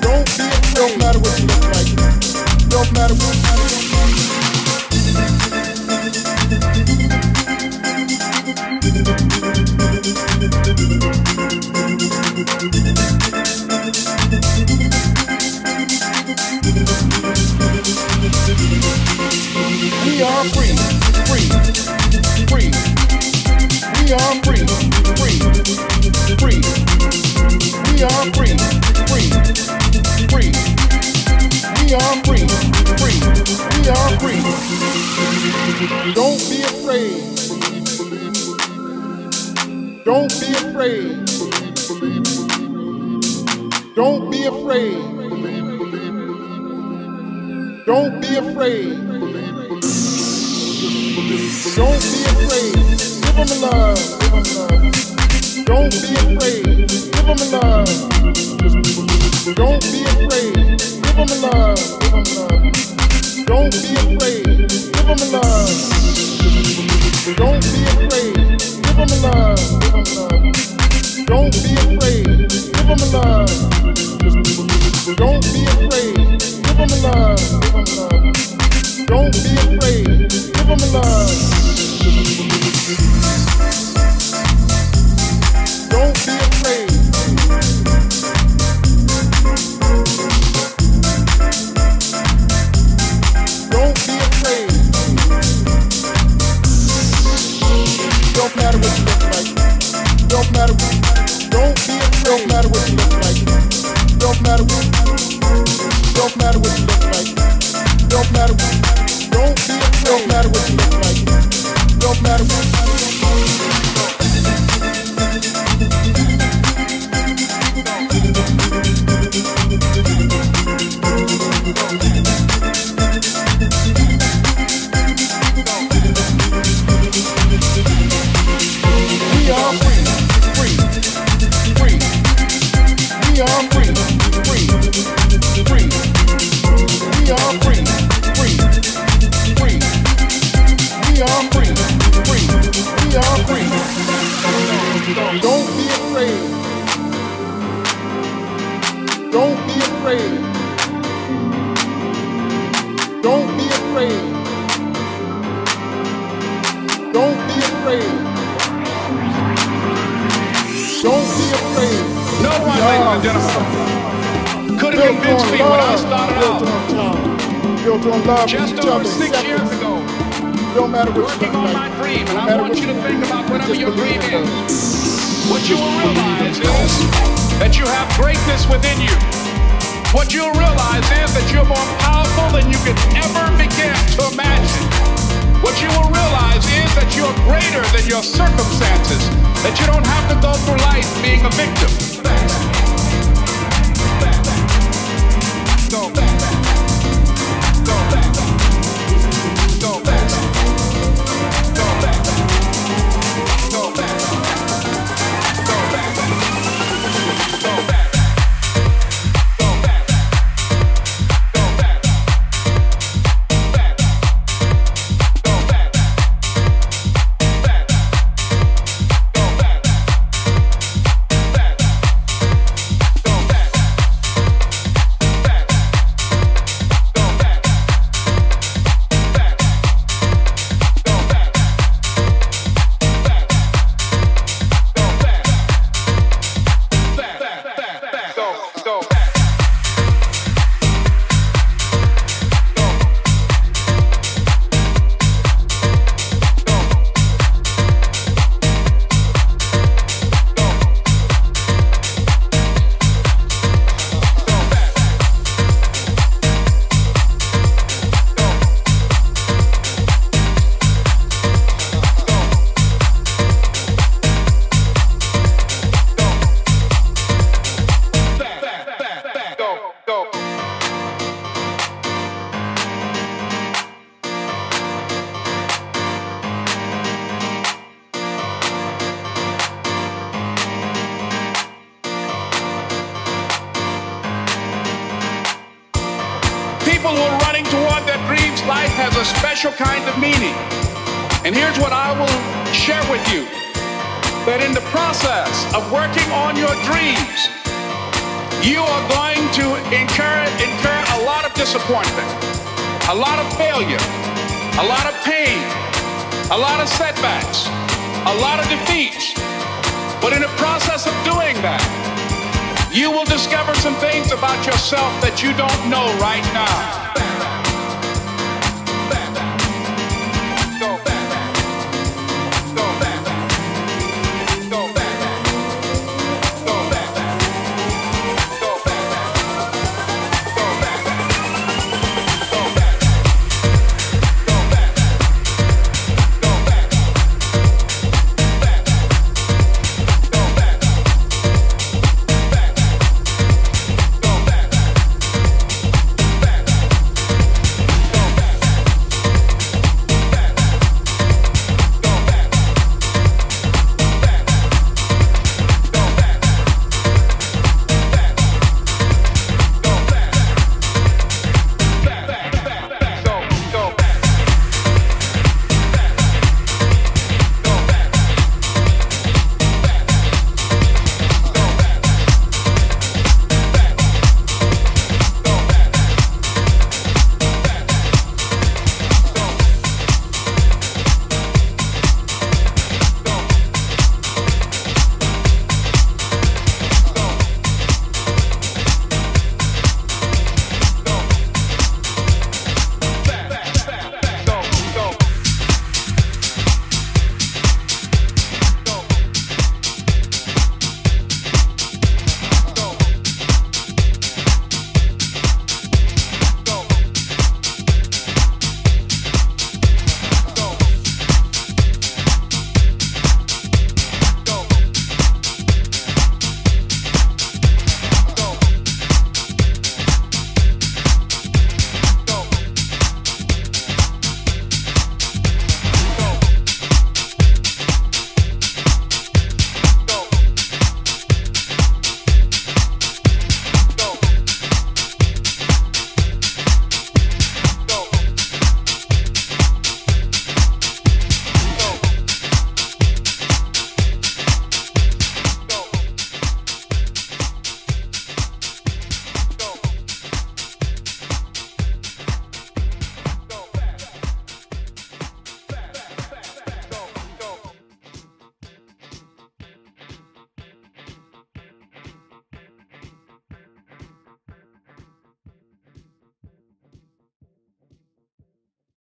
Don't be afraid. Don't matter what you look like. Don't matter what. you Don't be afraid. Don't be afraid. Don't be afraid. Don't be afraid. Give them love. Love. Don't be afraid. Give them love. Don't be afraid. Give them love. Give them love. Don't be afraid. Give them love. Don't be afraid. Don't be afraid. Give them love. Don't be afraid. Give them love. Don't be afraid. Give them love. Don't be afraid. matter what